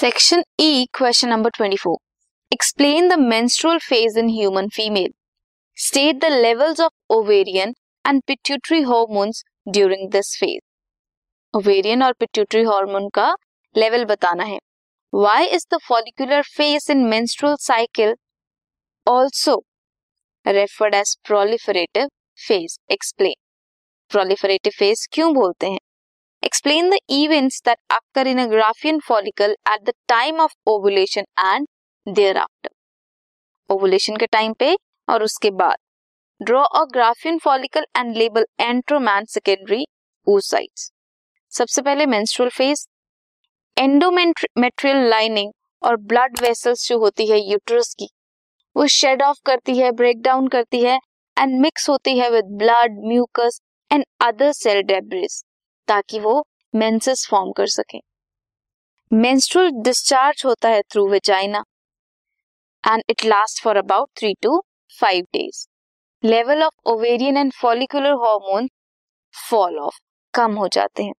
Section E question number 24 explain the menstrual phase in human female state the levels of ovarian and pituitary hormones during this phase ovarian और pituitary hormone का level बताना है. Why is the follicular phase in menstrual cycle also referred as proliferative phase explain proliferative phase क्यों बोलते हैं? Explain the events that occur in a Graafian follicle at the time of ovulation and thereafter ovulation के time पे और उसके बाद. Draw a Graafian follicle and label antrum and secondary oocytes सबसे पहले मेंस्ट्रुअल फ़ेज़ एंडोमेट्रियल लाइनिंग और blood vessels जो होती है यूट्रस की, वो शेड ऑफ़ करती है ब्रेक डाउन करती है एंड मिक्स होती है with blood mucus and other cell debris ताकि वो मेंसेस फॉर्म कर सके। मेंस्ट्रुअल डिस्चार्ज होता है through vagina and it last for about three to five days level of ovarian and follicular hormone fall off कम हो जाते हैं।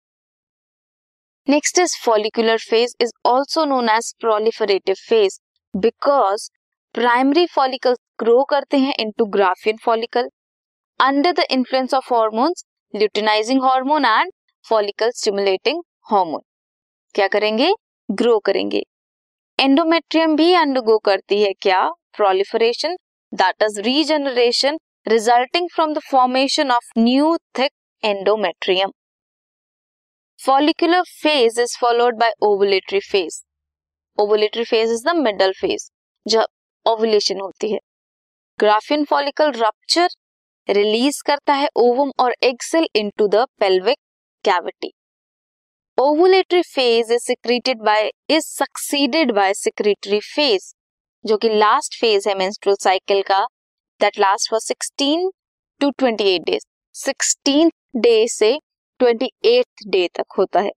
Next is follicular phase is also known as proliferative phase because primary follicle grow करते हैं into Graafian follicle under the influence of hormones luteinising hormone and follicle stimulating hormone क्या करेंगे? Grow करेंगे. Endometrium भी undergo करती है क्या? Proliferation that is regeneration resulting from the formation of new thick endometrium follicular phase is followed by ovulatory phase ovulatory phase is the middle phase जब ovulation होती है. ग्राफियन फॉलिकल रप्चर रिलीज़ करता है ovum और egg cell into the pelvic cavity ovulatory phase is secreted by is succeeded by secretory phase जो कि last phase है menstrual cycle का that last for 16 to 28 days 16 day से 28 day तक होता है।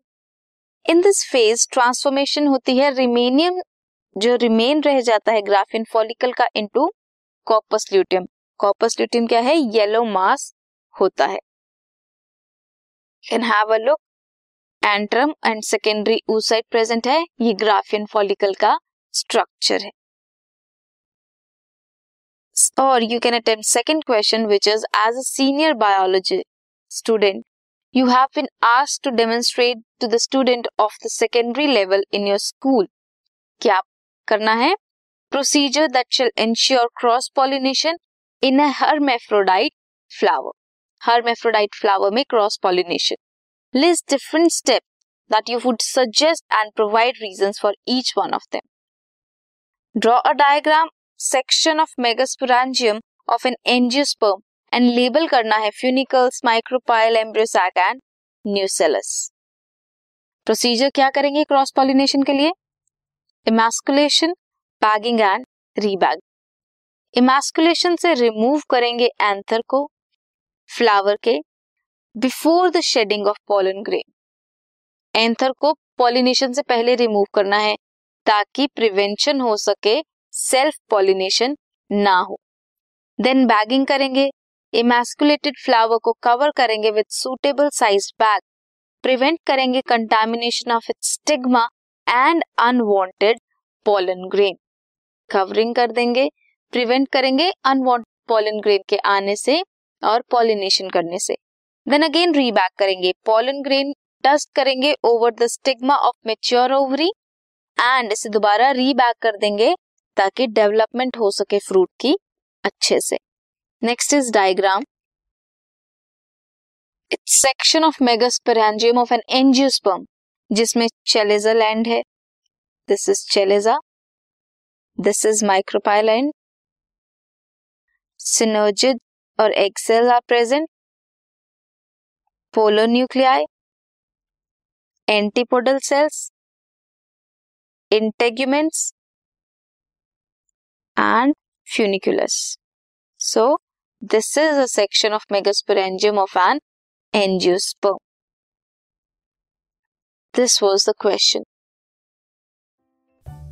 इन दिस फ़ेज़ ट्रांसफॉर्मेशन होती है। रिमेनियम जो रिमेन रह जाता है ग्राफिन फॉलिकल का into corpus luteum corpus luteum क्या है? येलो मास होता है। Can have a look antrum and secondary oocyte present है. ये ग्राफियन फॉलिकल का स्ट्रक्चर है. और you can attempt second question which is as a senior biology student you have been asked to demonstrate to the student of the secondary level in your school क्या करना है? Procedure that shall ensure cross pollination in a hermaphrodite flower hermaphrodite flower में cross pollination list different step that you would suggest and provide reason for each one of them draw a diagram section of megasporangium of an angiosperm and label करना है funicles micropyle embryo sac and nucellus procedure क्या करेंगे cross pollination के लिए? Emasculation bagging and rebag emasculation से remove करेंगे anther को flower के before the shedding of pollen grain anther को पॉलिनेशन से पहले रिमूव करना है, ताकि प्रिवेंशन हो सके सेल्फ पॉलिनेशन ना हो। देन बैगिंग करेंगे इमेस्कुलेटेड फ्लावर को कवर करेंगे with suitable size bag prevent करेंगे contamination of its stigma and unwanted pollen grain covering कर देंगे प्रिवेंट करेंगे अनवांटेड पॉलन ग्रेन के आने से और पॉलिनेशन करने से। देन अगेन रीबैक करेंगे। पॉलन ग्रेन डस्ट करेंगे over the stigma of mature ovary and इसे दोबारा रीबैक कर देंगे ताकि डेवलपमेंट हो सके फ्रूट की अच्छे से। Next is diagram its section of megasporangium of an angiosperm जिसमें चेलेजा लैंड है। This is chalaza this is micropyle and synergid और egg cell are present polar nuclei antipodal cells integuments and funiculus so this is a section of megasporangium of an angiosperm this was the question